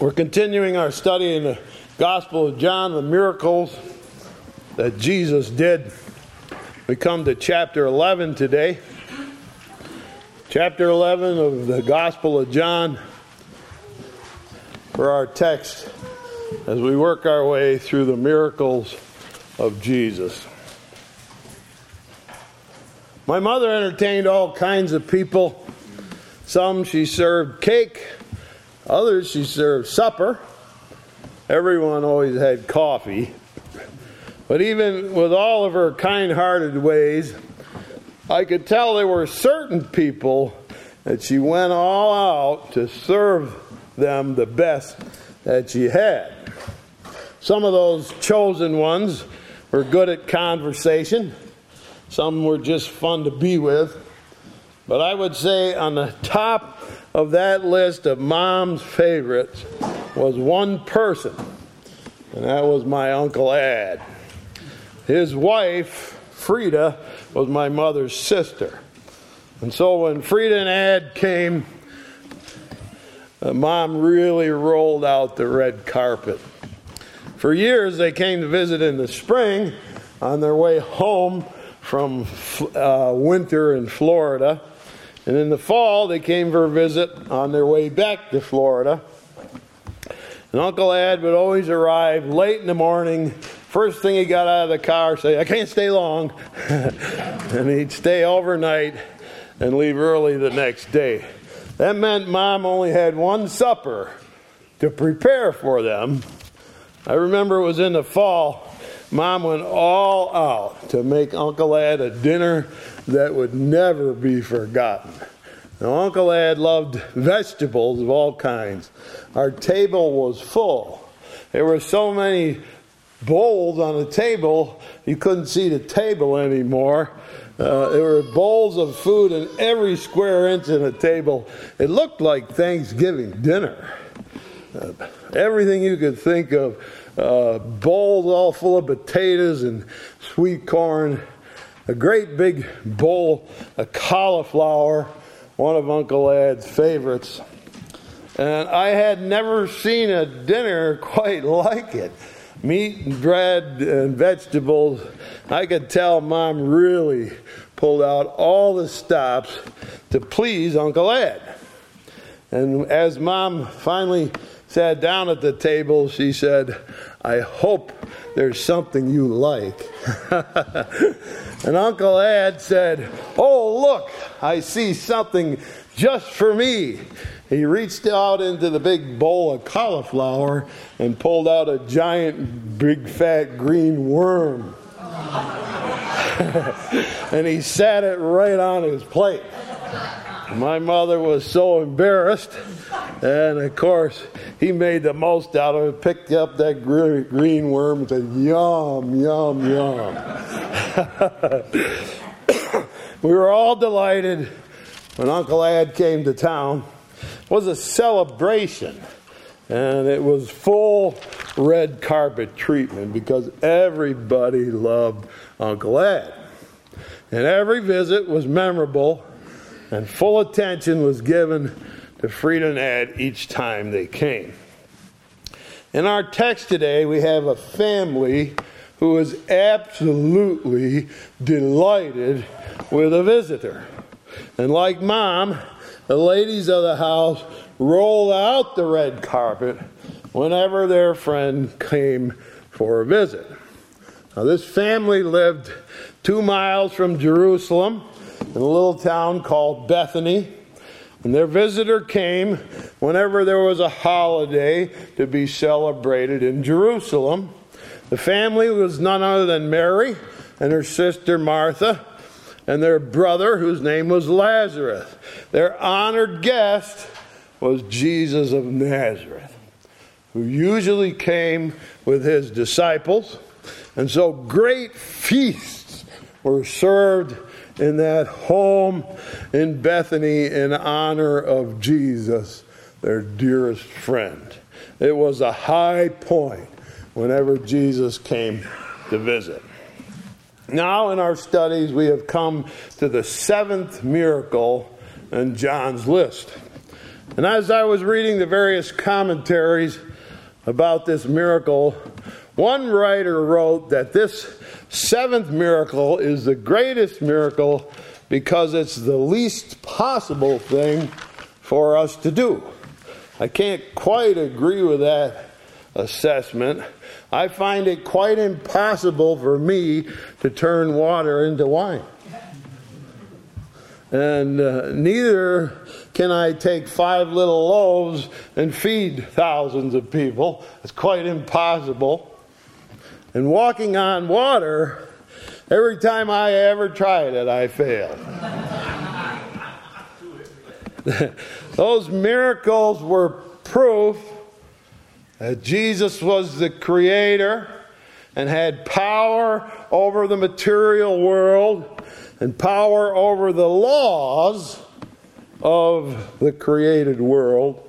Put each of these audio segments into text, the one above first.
We're continuing our study in the Gospel of John, the miracles that Jesus did. We come to chapter 11 today. Chapter 11 of the Gospel of John for our text as we work our way through the miracles of Jesus. My mother entertained all kinds of people. Some she served cake, Others, she served supper. Everyone always had coffee. But even with all of her kind hearted ways, I could tell there were certain people that she went all out to serve them the best that she had. Some of those chosen ones were good at conversation, some were just fun to be with. But I would say on the top of that list of mom's favorites was one person, and that was my Uncle Ad. His wife, Frida, was my mother's sister. And so when Frida and Ad came, uh, mom really rolled out the red carpet. For years, they came to visit in the spring on their way home from uh, winter in Florida. And in the fall, they came for a visit on their way back to Florida. And Uncle Ed would always arrive late in the morning. First thing he got out of the car, say, I can't stay long. and he'd stay overnight and leave early the next day. That meant mom only had one supper to prepare for them. I remember it was in the fall. Mom went all out to make Uncle Ed a dinner that would never be forgotten. Now, Uncle Ed loved vegetables of all kinds. Our table was full. There were so many bowls on the table, you couldn't see the table anymore. Uh, there were bowls of food in every square inch of the table. It looked like Thanksgiving dinner. Uh, everything you could think of uh, bowls all full of potatoes and sweet corn a great big bowl of cauliflower, one of Uncle Ed's favorites. And I had never seen a dinner quite like it. Meat and bread and vegetables. I could tell Mom really pulled out all the stops to please Uncle Ed. And as Mom finally sat down at the table, she said, I hope there's something you like. and Uncle Ed said, Oh, look, I see something just for me. He reached out into the big bowl of cauliflower and pulled out a giant, big, fat green worm. and he sat it right on his plate. My mother was so embarrassed. And of course, he made the most out of it, picked up that green worm and said, Yum, yum, yum. we were all delighted when Uncle Ad came to town. It was a celebration, and it was full red carpet treatment because everybody loved Uncle Ad. And every visit was memorable, and full attention was given to Frida and Ed each time they came. In our text today, we have a family who is absolutely delighted with a visitor. And like mom, the ladies of the house rolled out the red carpet whenever their friend came for a visit. Now, this family lived two miles from Jerusalem in a little town called Bethany. And their visitor came whenever there was a holiday to be celebrated in Jerusalem. The family was none other than Mary and her sister Martha and their brother, whose name was Lazarus. Their honored guest was Jesus of Nazareth, who usually came with his disciples. And so great feasts were served in that home in Bethany in honor of Jesus, their dearest friend. It was a high point whenever Jesus came to visit. Now, in our studies, we have come to the seventh miracle in John's list. And as I was reading the various commentaries about this miracle, one writer wrote that this seventh miracle is the greatest miracle because it's the least possible thing for us to do. I can't quite agree with that assessment. I find it quite impossible for me to turn water into wine. And uh, neither can I take five little loaves and feed thousands of people. It's quite impossible. And walking on water, every time I ever tried it, I failed. Those miracles were proof that Jesus was the creator and had power over the material world and power over the laws of the created world.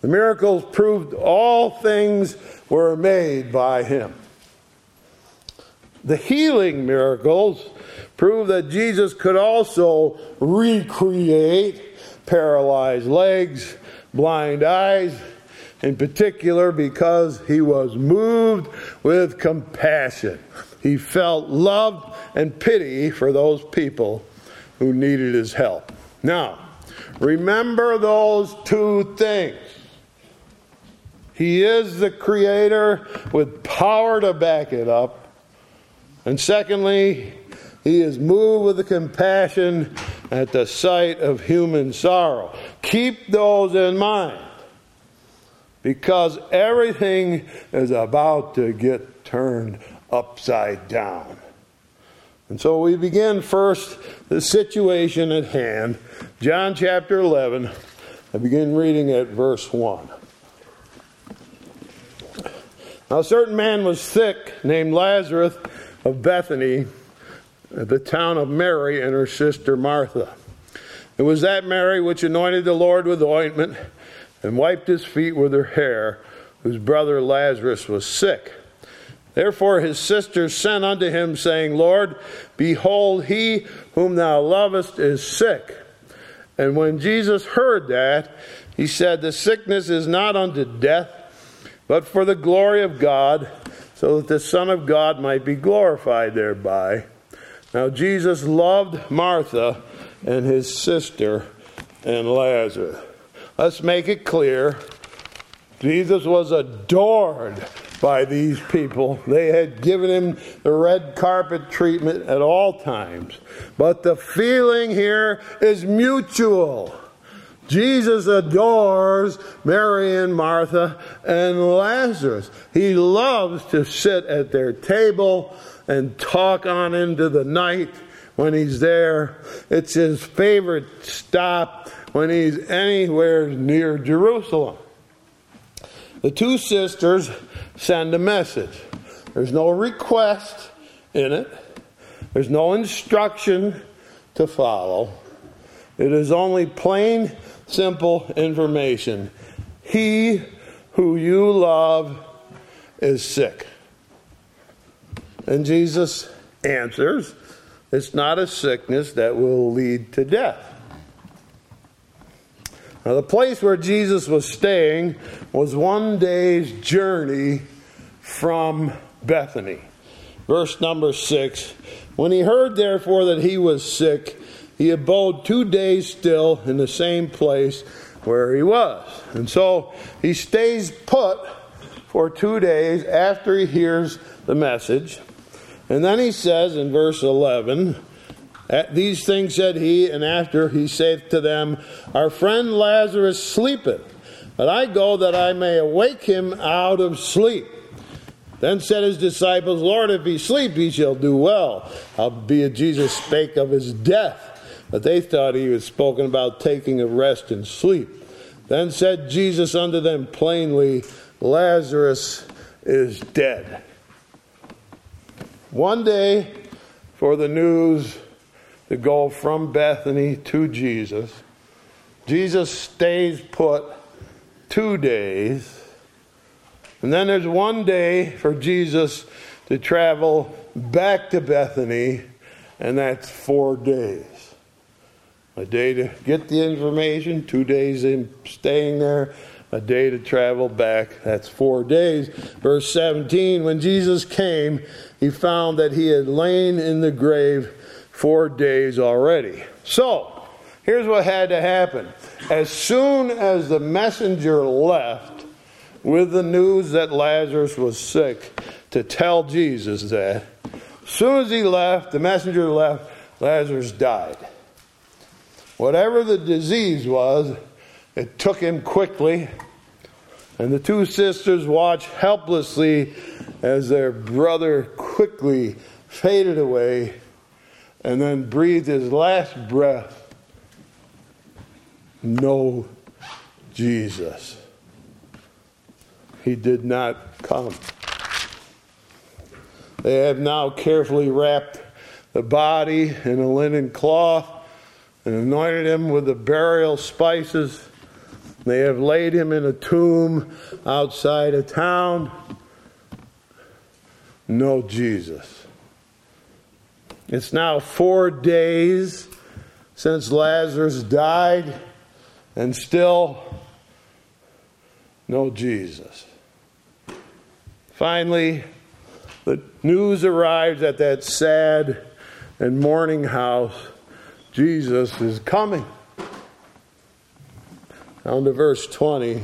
The miracles proved all things were made by him. The healing miracles prove that Jesus could also recreate paralyzed legs, blind eyes, in particular because he was moved with compassion. He felt love and pity for those people who needed his help. Now, remember those two things. He is the creator with power to back it up. And secondly, he is moved with compassion at the sight of human sorrow. Keep those in mind because everything is about to get turned upside down. And so we begin first the situation at hand. John chapter 11. I begin reading at verse 1. Now, a certain man was sick named Lazarus of Bethany, the town of Mary and her sister Martha. It was that Mary which anointed the Lord with ointment and wiped his feet with her hair, whose brother Lazarus was sick. Therefore his sisters sent unto him, saying, Lord, behold, he whom thou lovest is sick. And when Jesus heard that, he said, The sickness is not unto death, but for the glory of God, so that the Son of God might be glorified thereby. Now Jesus loved Martha and his sister and Lazarus. Let's make it clear Jesus was adored by these people. They had given him the red carpet treatment at all times. But the feeling here is mutual. Jesus adores Mary and Martha and Lazarus. He loves to sit at their table and talk on into the night when he's there. It's his favorite stop when he's anywhere near Jerusalem. The two sisters send a message. There's no request in it, there's no instruction to follow. It is only plain, simple information. He who you love is sick. And Jesus answers, It's not a sickness that will lead to death. Now, the place where Jesus was staying was one day's journey from Bethany. Verse number six When he heard, therefore, that he was sick, he abode two days still in the same place where he was. And so he stays put for two days after he hears the message. And then he says in verse 11, these things said he, and after he saith to them, Our friend Lazarus sleepeth, but I go that I may awake him out of sleep. Then said his disciples, Lord, if he sleep, he shall do well. Howbeit Jesus spake of his death, but they thought he was spoken about taking a rest and sleep. Then said Jesus unto them plainly, Lazarus is dead. One day for the news to go from Bethany to Jesus. Jesus stays put two days. And then there's one day for Jesus to travel back to Bethany, and that's four days. A day to get the information, two days in staying there, a day to travel back. That's four days. Verse 17 When Jesus came, he found that he had lain in the grave four days already. So, here's what had to happen. As soon as the messenger left with the news that Lazarus was sick to tell Jesus that, as soon as he left, the messenger left, Lazarus died. Whatever the disease was, it took him quickly. And the two sisters watched helplessly as their brother quickly faded away and then breathed his last breath. No Jesus. He did not come. They have now carefully wrapped the body in a linen cloth and anointed him with the burial spices. They have laid him in a tomb outside a town. No Jesus. It's now four days since Lazarus died, and still no Jesus. Finally, the news arrives at that sad and mourning house Jesus is coming. Down to verse 20.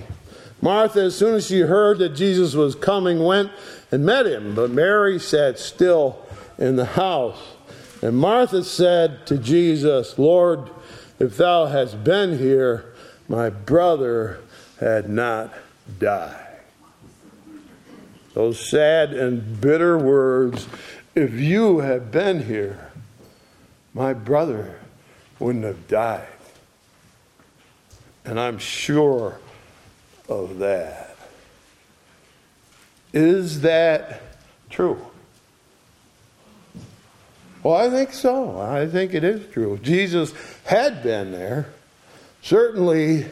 Martha, as soon as she heard that Jesus was coming, went and met him, but Mary sat still in the house. And Martha said to Jesus, Lord, if thou hadst been here, my brother had not died. Those sad and bitter words, if you had been here, my brother wouldn't have died. And I'm sure of that. Is that true? Well, I think so. I think it is true. Jesus had been there. Certainly,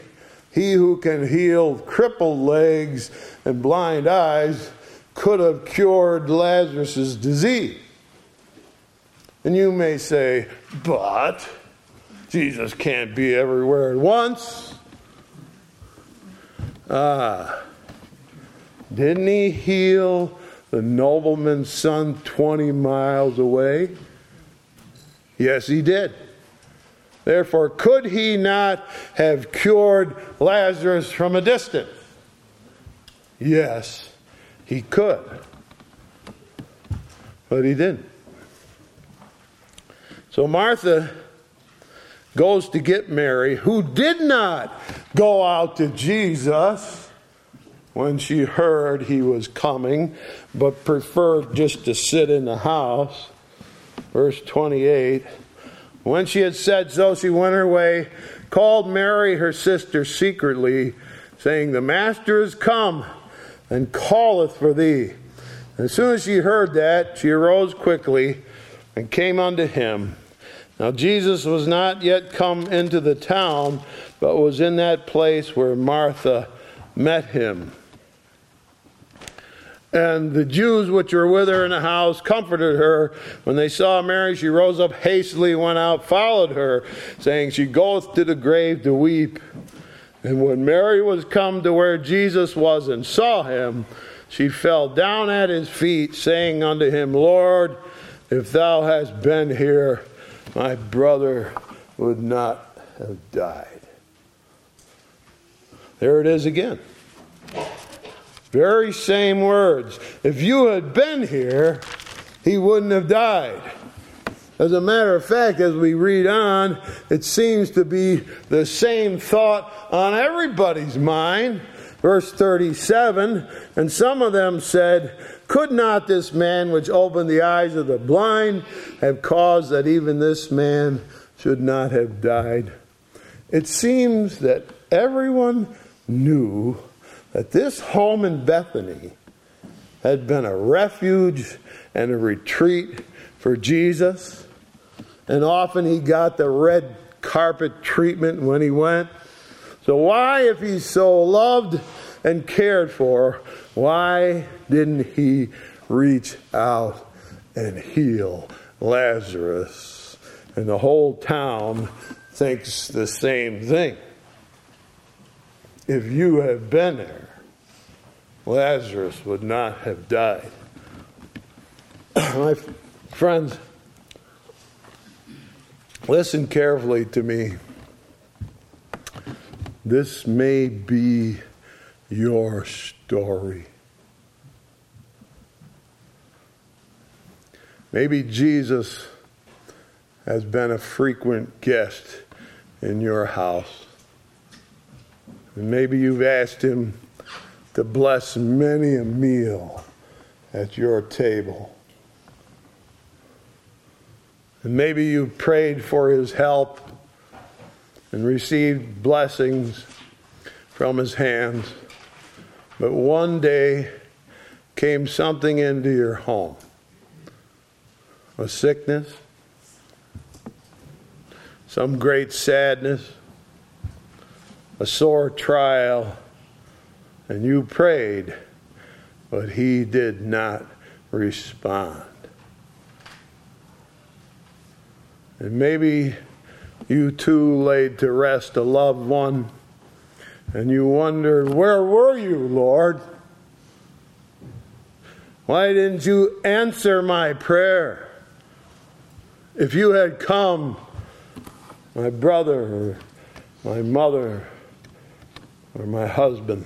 he who can heal crippled legs and blind eyes could have cured Lazarus' disease. And you may say, but Jesus can't be everywhere at once. Ah, didn't he heal the nobleman's son 20 miles away? Yes, he did. Therefore, could he not have cured Lazarus from a distance? Yes, he could. But he didn't. So Martha goes to get Mary, who did not go out to Jesus when she heard he was coming, but preferred just to sit in the house. Verse 28 When she had said so, she went her way, called Mary, her sister, secretly, saying, The Master is come and calleth for thee. As soon as she heard that, she arose quickly and came unto him. Now, Jesus was not yet come into the town, but was in that place where Martha met him. And the Jews which were with her in the house comforted her. When they saw Mary, she rose up hastily, went out, followed her, saying, She goeth to the grave to weep. And when Mary was come to where Jesus was and saw him, she fell down at his feet, saying unto him, Lord, if thou hadst been here, my brother would not have died. There it is again. Very same words. If you had been here, he wouldn't have died. As a matter of fact, as we read on, it seems to be the same thought on everybody's mind. Verse 37 And some of them said, Could not this man which opened the eyes of the blind have caused that even this man should not have died? It seems that everyone knew that this home in Bethany had been a refuge and a retreat for Jesus. And often he got the red carpet treatment when he went. So, why, if he's so loved and cared for, why didn't he reach out and heal Lazarus? And the whole town thinks the same thing. If you had been there, Lazarus would not have died. My friends, listen carefully to me. This may be your story. Maybe Jesus has been a frequent guest in your house. And maybe you've asked him to bless many a meal at your table. And maybe you've prayed for his help and received blessings from his hands. But one day came something into your home. A sickness, some great sadness, a sore trial, and you prayed, but he did not respond. And maybe you too laid to rest a loved one, and you wondered, Where were you, Lord? Why didn't you answer my prayer? If you had come, my brother or my mother or my husband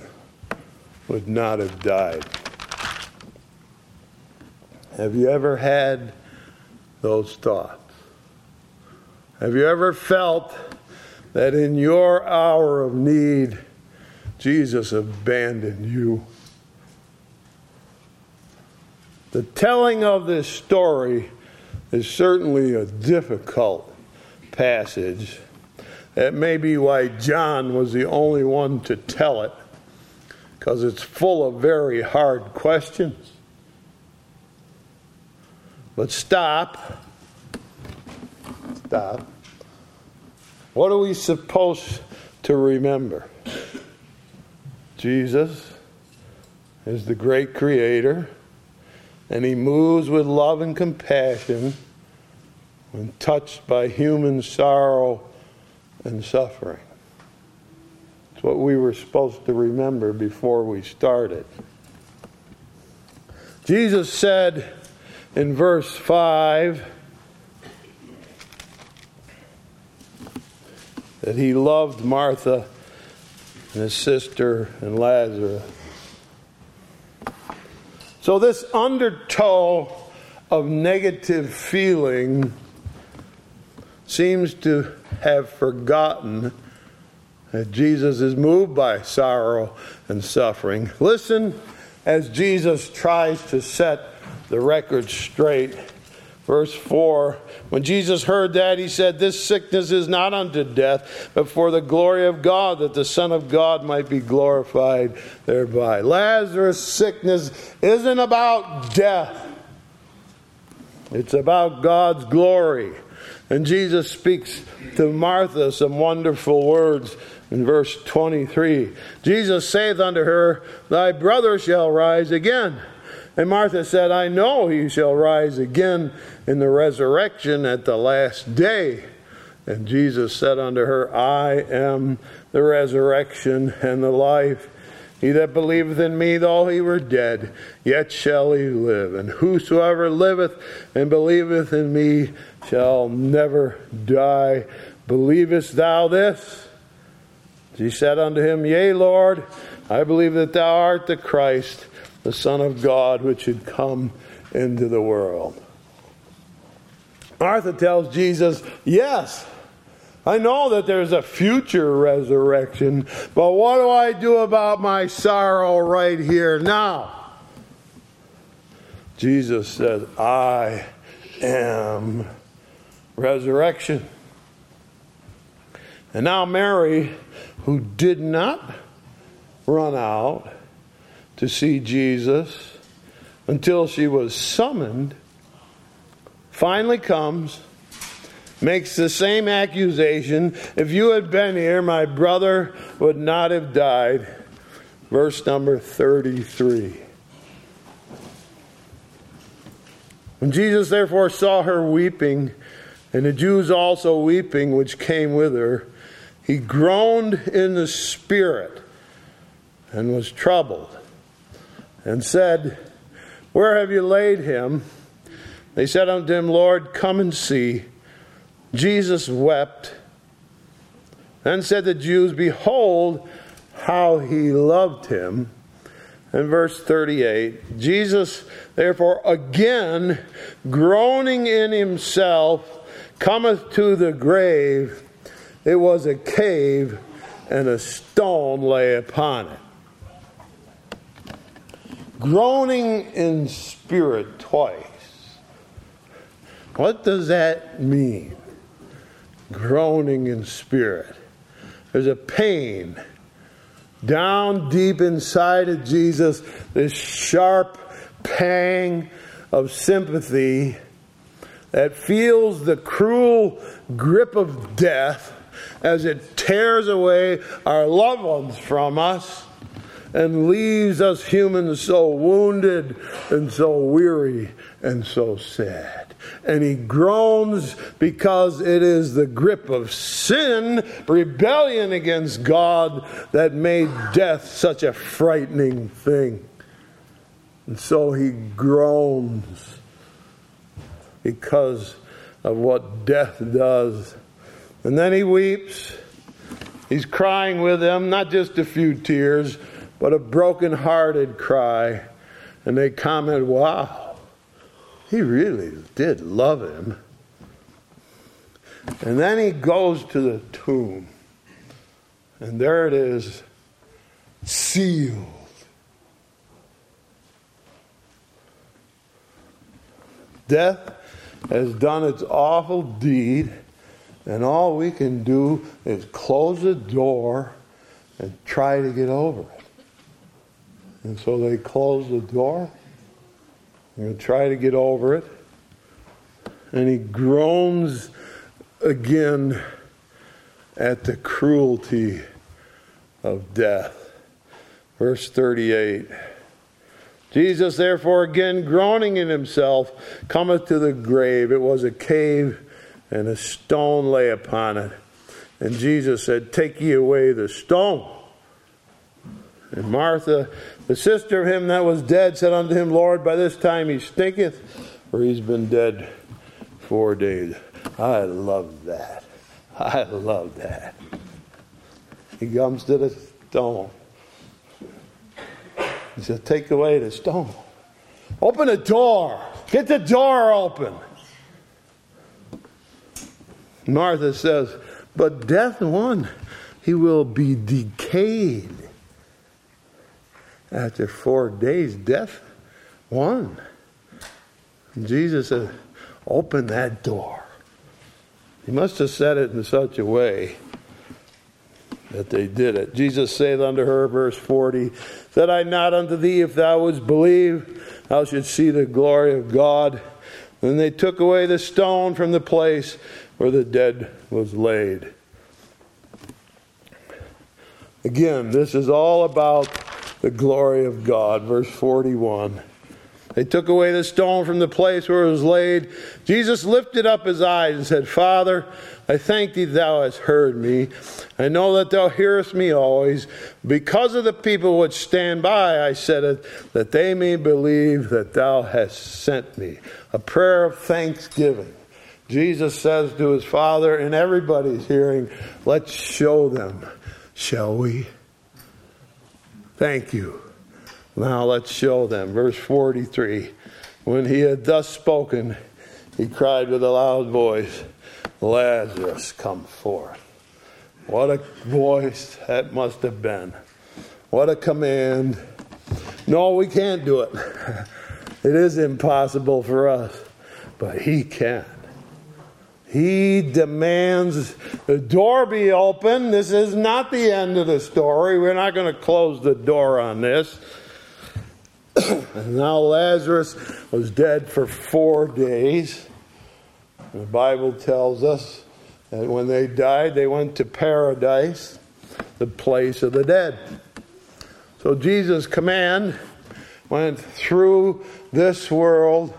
would not have died. Have you ever had those thoughts? Have you ever felt that in your hour of need, Jesus abandoned you? The telling of this story is certainly a difficult passage. That may be why John was the only one to tell it, because it's full of very hard questions. But stop. Stop. What are we supposed to remember? Jesus is the great creator and he moves with love and compassion when touched by human sorrow and suffering. It's what we were supposed to remember before we started. Jesus said in verse 5 that he loved Martha and his sister and Lazarus. So, this undertow of negative feeling seems to have forgotten that Jesus is moved by sorrow and suffering. Listen as Jesus tries to set the record straight. Verse 4 When Jesus heard that, he said, This sickness is not unto death, but for the glory of God, that the Son of God might be glorified thereby. Lazarus' sickness isn't about death, it's about God's glory. And Jesus speaks to Martha some wonderful words in verse 23. Jesus saith unto her, Thy brother shall rise again. And Martha said, I know he shall rise again in the resurrection at the last day. And Jesus said unto her, I am the resurrection and the life. He that believeth in me, though he were dead, yet shall he live. And whosoever liveth and believeth in me shall never die. Believest thou this? She said unto him, Yea, Lord, I believe that thou art the Christ the Son of God, which had come into the world. Martha tells Jesus, Yes, I know that there's a future resurrection, but what do I do about my sorrow right here now? Jesus said, I am resurrection. And now, Mary, who did not run out, to see Jesus until she was summoned, finally comes, makes the same accusation. If you had been here, my brother would not have died. Verse number 33. When Jesus therefore saw her weeping, and the Jews also weeping, which came with her, he groaned in the spirit and was troubled, and said, Where have you laid him? They said unto him, Lord, come and see. Jesus wept. Then said the Jews, Behold, how he loved him. And verse 38 Jesus, therefore, again groaning in himself, cometh to the grave. It was a cave, and a stone lay upon it. Groaning in spirit twice. What does that mean? Groaning in spirit. There's a pain down deep inside of Jesus, this sharp pang of sympathy that feels the cruel grip of death as it tears away our loved ones from us and leaves us humans so wounded and so weary and so sad and he groans because it is the grip of sin, rebellion against God, that made death such a frightening thing. And so he groans because of what death does. And then he weeps. He's crying with them, not just a few tears, but a broken-hearted cry. And they comment, wow, he really did love him. And then he goes to the tomb. And there it is, sealed. Death has done its awful deed, and all we can do is close the door and try to get over it. And so they close the door to try to get over it. And he groans again at the cruelty of death. Verse 38. Jesus, therefore, again groaning in himself, cometh to the grave. It was a cave, and a stone lay upon it. And Jesus said, Take ye away the stone. And Martha the sister of him that was dead said unto him, Lord, by this time he stinketh, for he's been dead four days. I love that. I love that. He comes to the stone. He said, Take away the stone. Open the door. Get the door open. Martha says, But death won. He will be decayed after four days, death won. Jesus said, Open that door. He must have said it in such a way that they did it. Jesus saith unto her, verse 40, Said I not unto thee, if thou wouldst believe, thou shouldst see the glory of God. Then they took away the stone from the place where the dead was laid. Again, this is all about the glory of God. Verse 41. They took away the stone from the place where it was laid. Jesus lifted up his eyes and said, Father, I thank thee thou hast heard me. I know that thou hearest me always. Because of the people which stand by, I said it, that they may believe that thou hast sent me. A prayer of thanksgiving. Jesus says to his Father, and everybody's hearing, let's show them, shall we? Thank you. Now let's show them. Verse 43. When he had thus spoken, he cried with a loud voice, Lazarus, come forth. What a voice that must have been. What a command. No, we can't do it. It is impossible for us, but he can. He demands the door be open. This is not the end of the story. We're not going to close the door on this. now Lazarus was dead for four days. The Bible tells us that when they died, they went to paradise, the place of the dead. So Jesus' command went through this world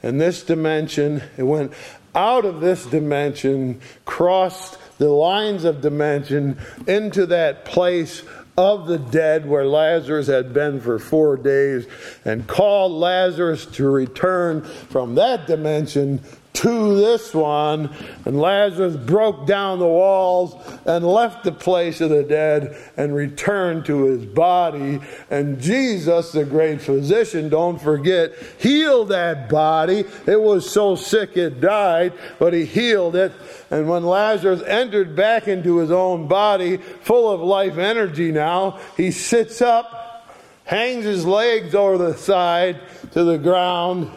and this dimension. It went out of this dimension, crossed the lines of dimension into that place of the dead where Lazarus had been for four days and called Lazarus to return from that dimension to this one. And Lazarus broke down the walls and left the place of the dead and returned to his body. And Jesus, the great physician, don't forget, healed that body. It was so sick it died, but he healed it. And when Lazarus entered back into his own body, full of life energy now, he sits up, hangs his legs over the side to the ground,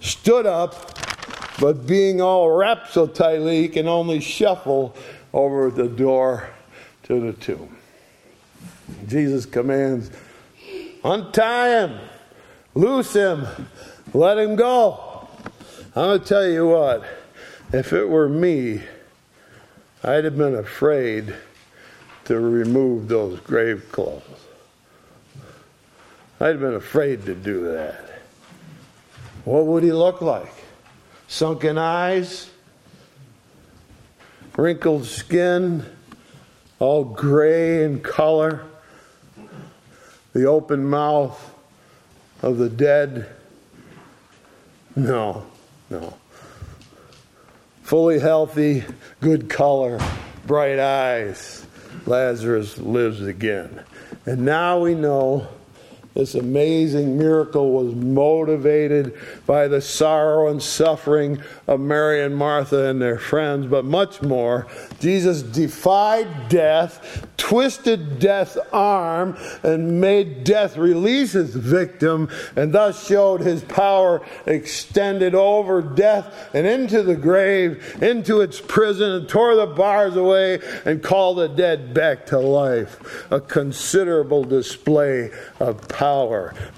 stood up, but being all wrapped so tightly, he can only shuffle over the door to the tomb. Jesus commands, untie him, loose him, let him go. I'm going to tell you what, if it were me, I'd have been afraid to remove those grave clothes. I'd have been afraid to do that. What would he look like? Sunken eyes, wrinkled skin, all gray in color, the open mouth of the dead. No, no. Fully healthy, good color, bright eyes. Lazarus lives again. And now we know this amazing miracle was motivated by the sorrow and suffering of Mary and Martha and their friends, but much more. Jesus defied death, twisted death's arm, and made death release his victim, and thus showed his power extended over death and into the grave, into its prison, and tore the bars away and called the dead back to life. A considerable display of power,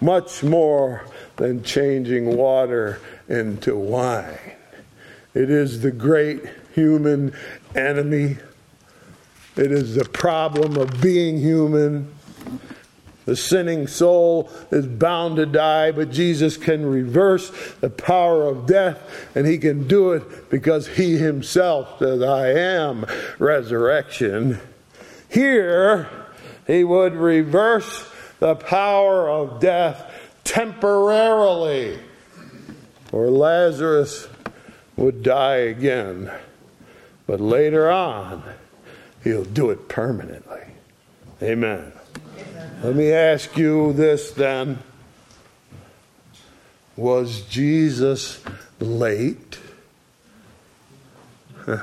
much more than changing water into wine. It is the great human enemy. It is the problem of being human. The sinning soul is bound to die, but Jesus can reverse the power of death, and he can do it because he himself says, I am resurrection. Here, he would reverse the power of death temporarily, or Lazarus would die again. But later on, he'll do it permanently. Amen. Let me ask you this then. Was Jesus late?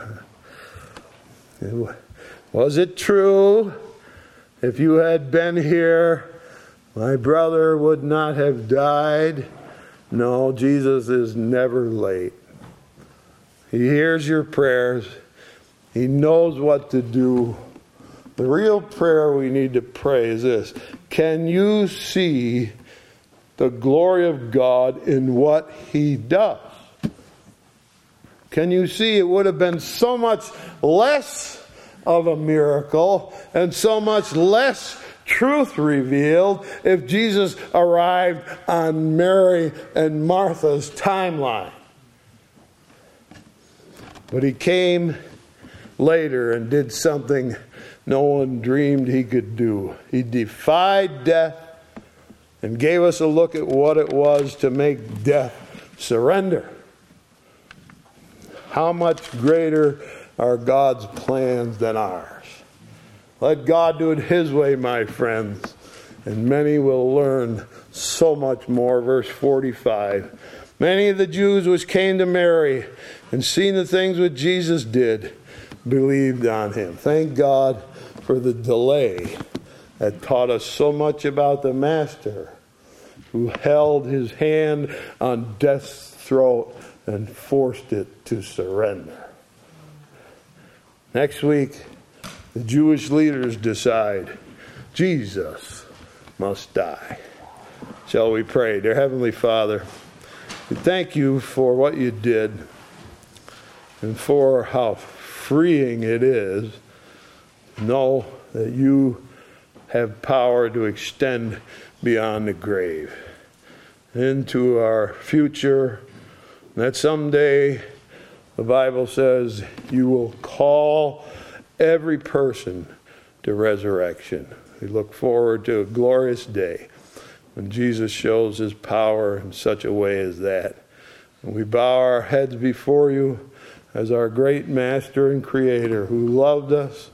Was it true? If you had been here, my brother would not have died. No, Jesus is never late. He hears your prayers, He knows what to do. The real prayer we need to pray is this Can you see the glory of God in what He does? Can you see it would have been so much less of a miracle and so much less truth revealed if Jesus arrived on Mary and Martha's timeline? But he came later and did something no one dreamed he could do. He defied death and gave us a look at what it was to make death surrender. How much greater are God's plans than ours? Let God do it His way, my friends, and many will learn so much more. Verse 45. Many of the Jews which came to Mary and seen the things which Jesus did believed on him. Thank God for the delay that taught us so much about the Master who held his hand on death's throat and forced it to surrender. Next week, the Jewish leaders decide Jesus must die. Shall we pray? Dear Heavenly Father, we thank you for what you did and for how freeing it is know that you have power to extend beyond the grave into our future, that someday The Bible says you will call every person to resurrection. We look forward to a glorious day when Jesus shows his power in such a way as that. And we bow our heads before you as our great master and creator who loved us,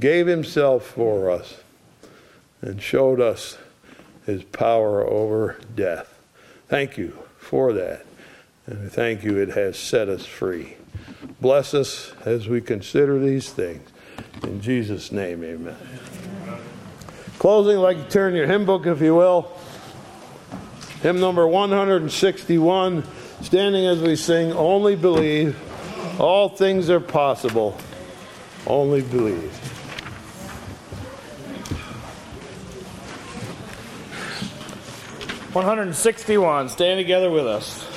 gave himself for us, and showed us his power over death. Thank you for that. And thank you, it has set us free. Bless us as we consider these things. In Jesus' name, amen. Closing, like turn your hymn book, if you will. Hymn number 161, standing as we sing, Only Believe. All things are possible. Only believe. One hundred and sixty-one. Stand together with us.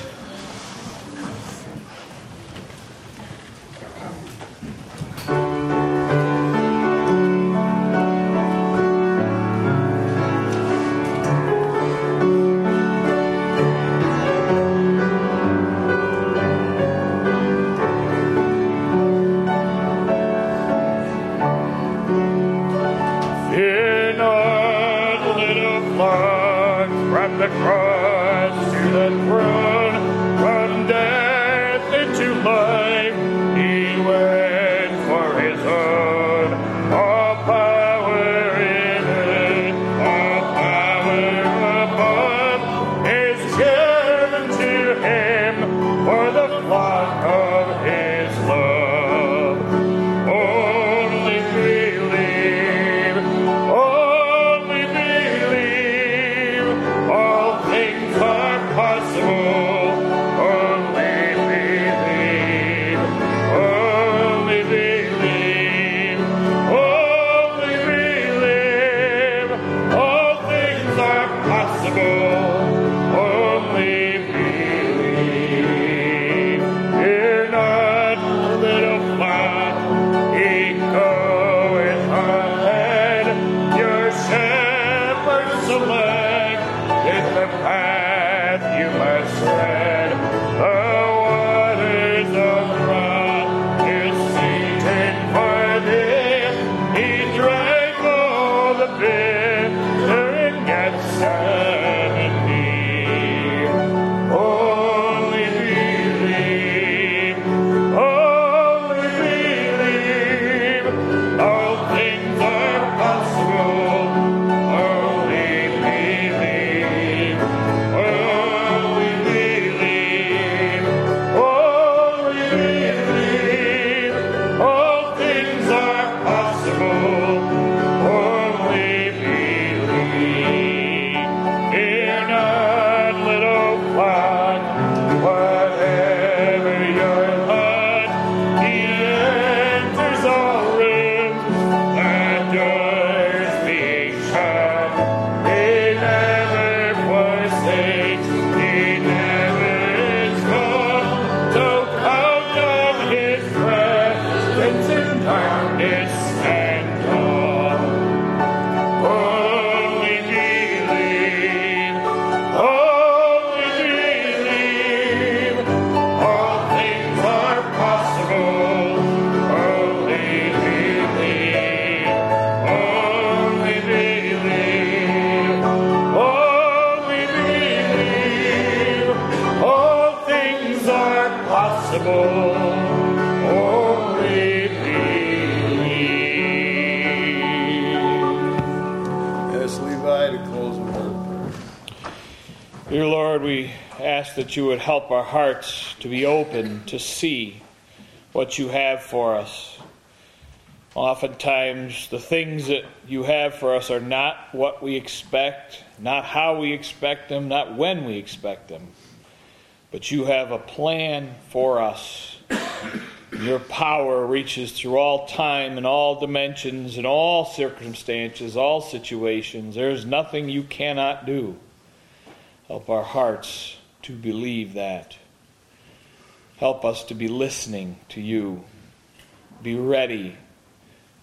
Help our hearts to be open to see what you have for us. Oftentimes, the things that you have for us are not what we expect, not how we expect them, not when we expect them. But you have a plan for us. Your power reaches through all time and all dimensions and all circumstances, all situations. There is nothing you cannot do. Help our hearts to believe that. Help us to be listening to you. Be ready.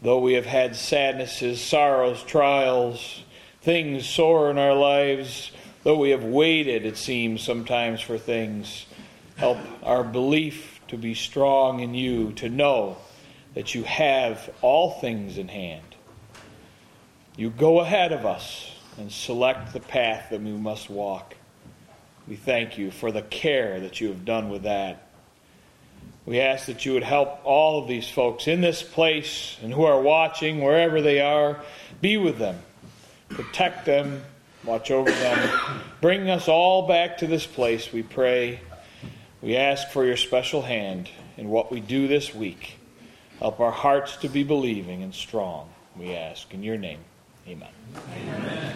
Though we have had sadnesses, sorrows, trials, things sore in our lives, though we have waited, it seems, sometimes for things, help our belief to be strong in you, to know that you have all things in hand. You go ahead of us and select the path that we must walk. We thank you for the care that you have done with that. We ask that you would help all of these folks in this place and who are watching, wherever they are, be with them, protect them, watch over them. Bring us all back to this place, we pray. We ask for your special hand in what we do this week. Help our hearts to be believing and strong, we ask. In your name, amen. amen.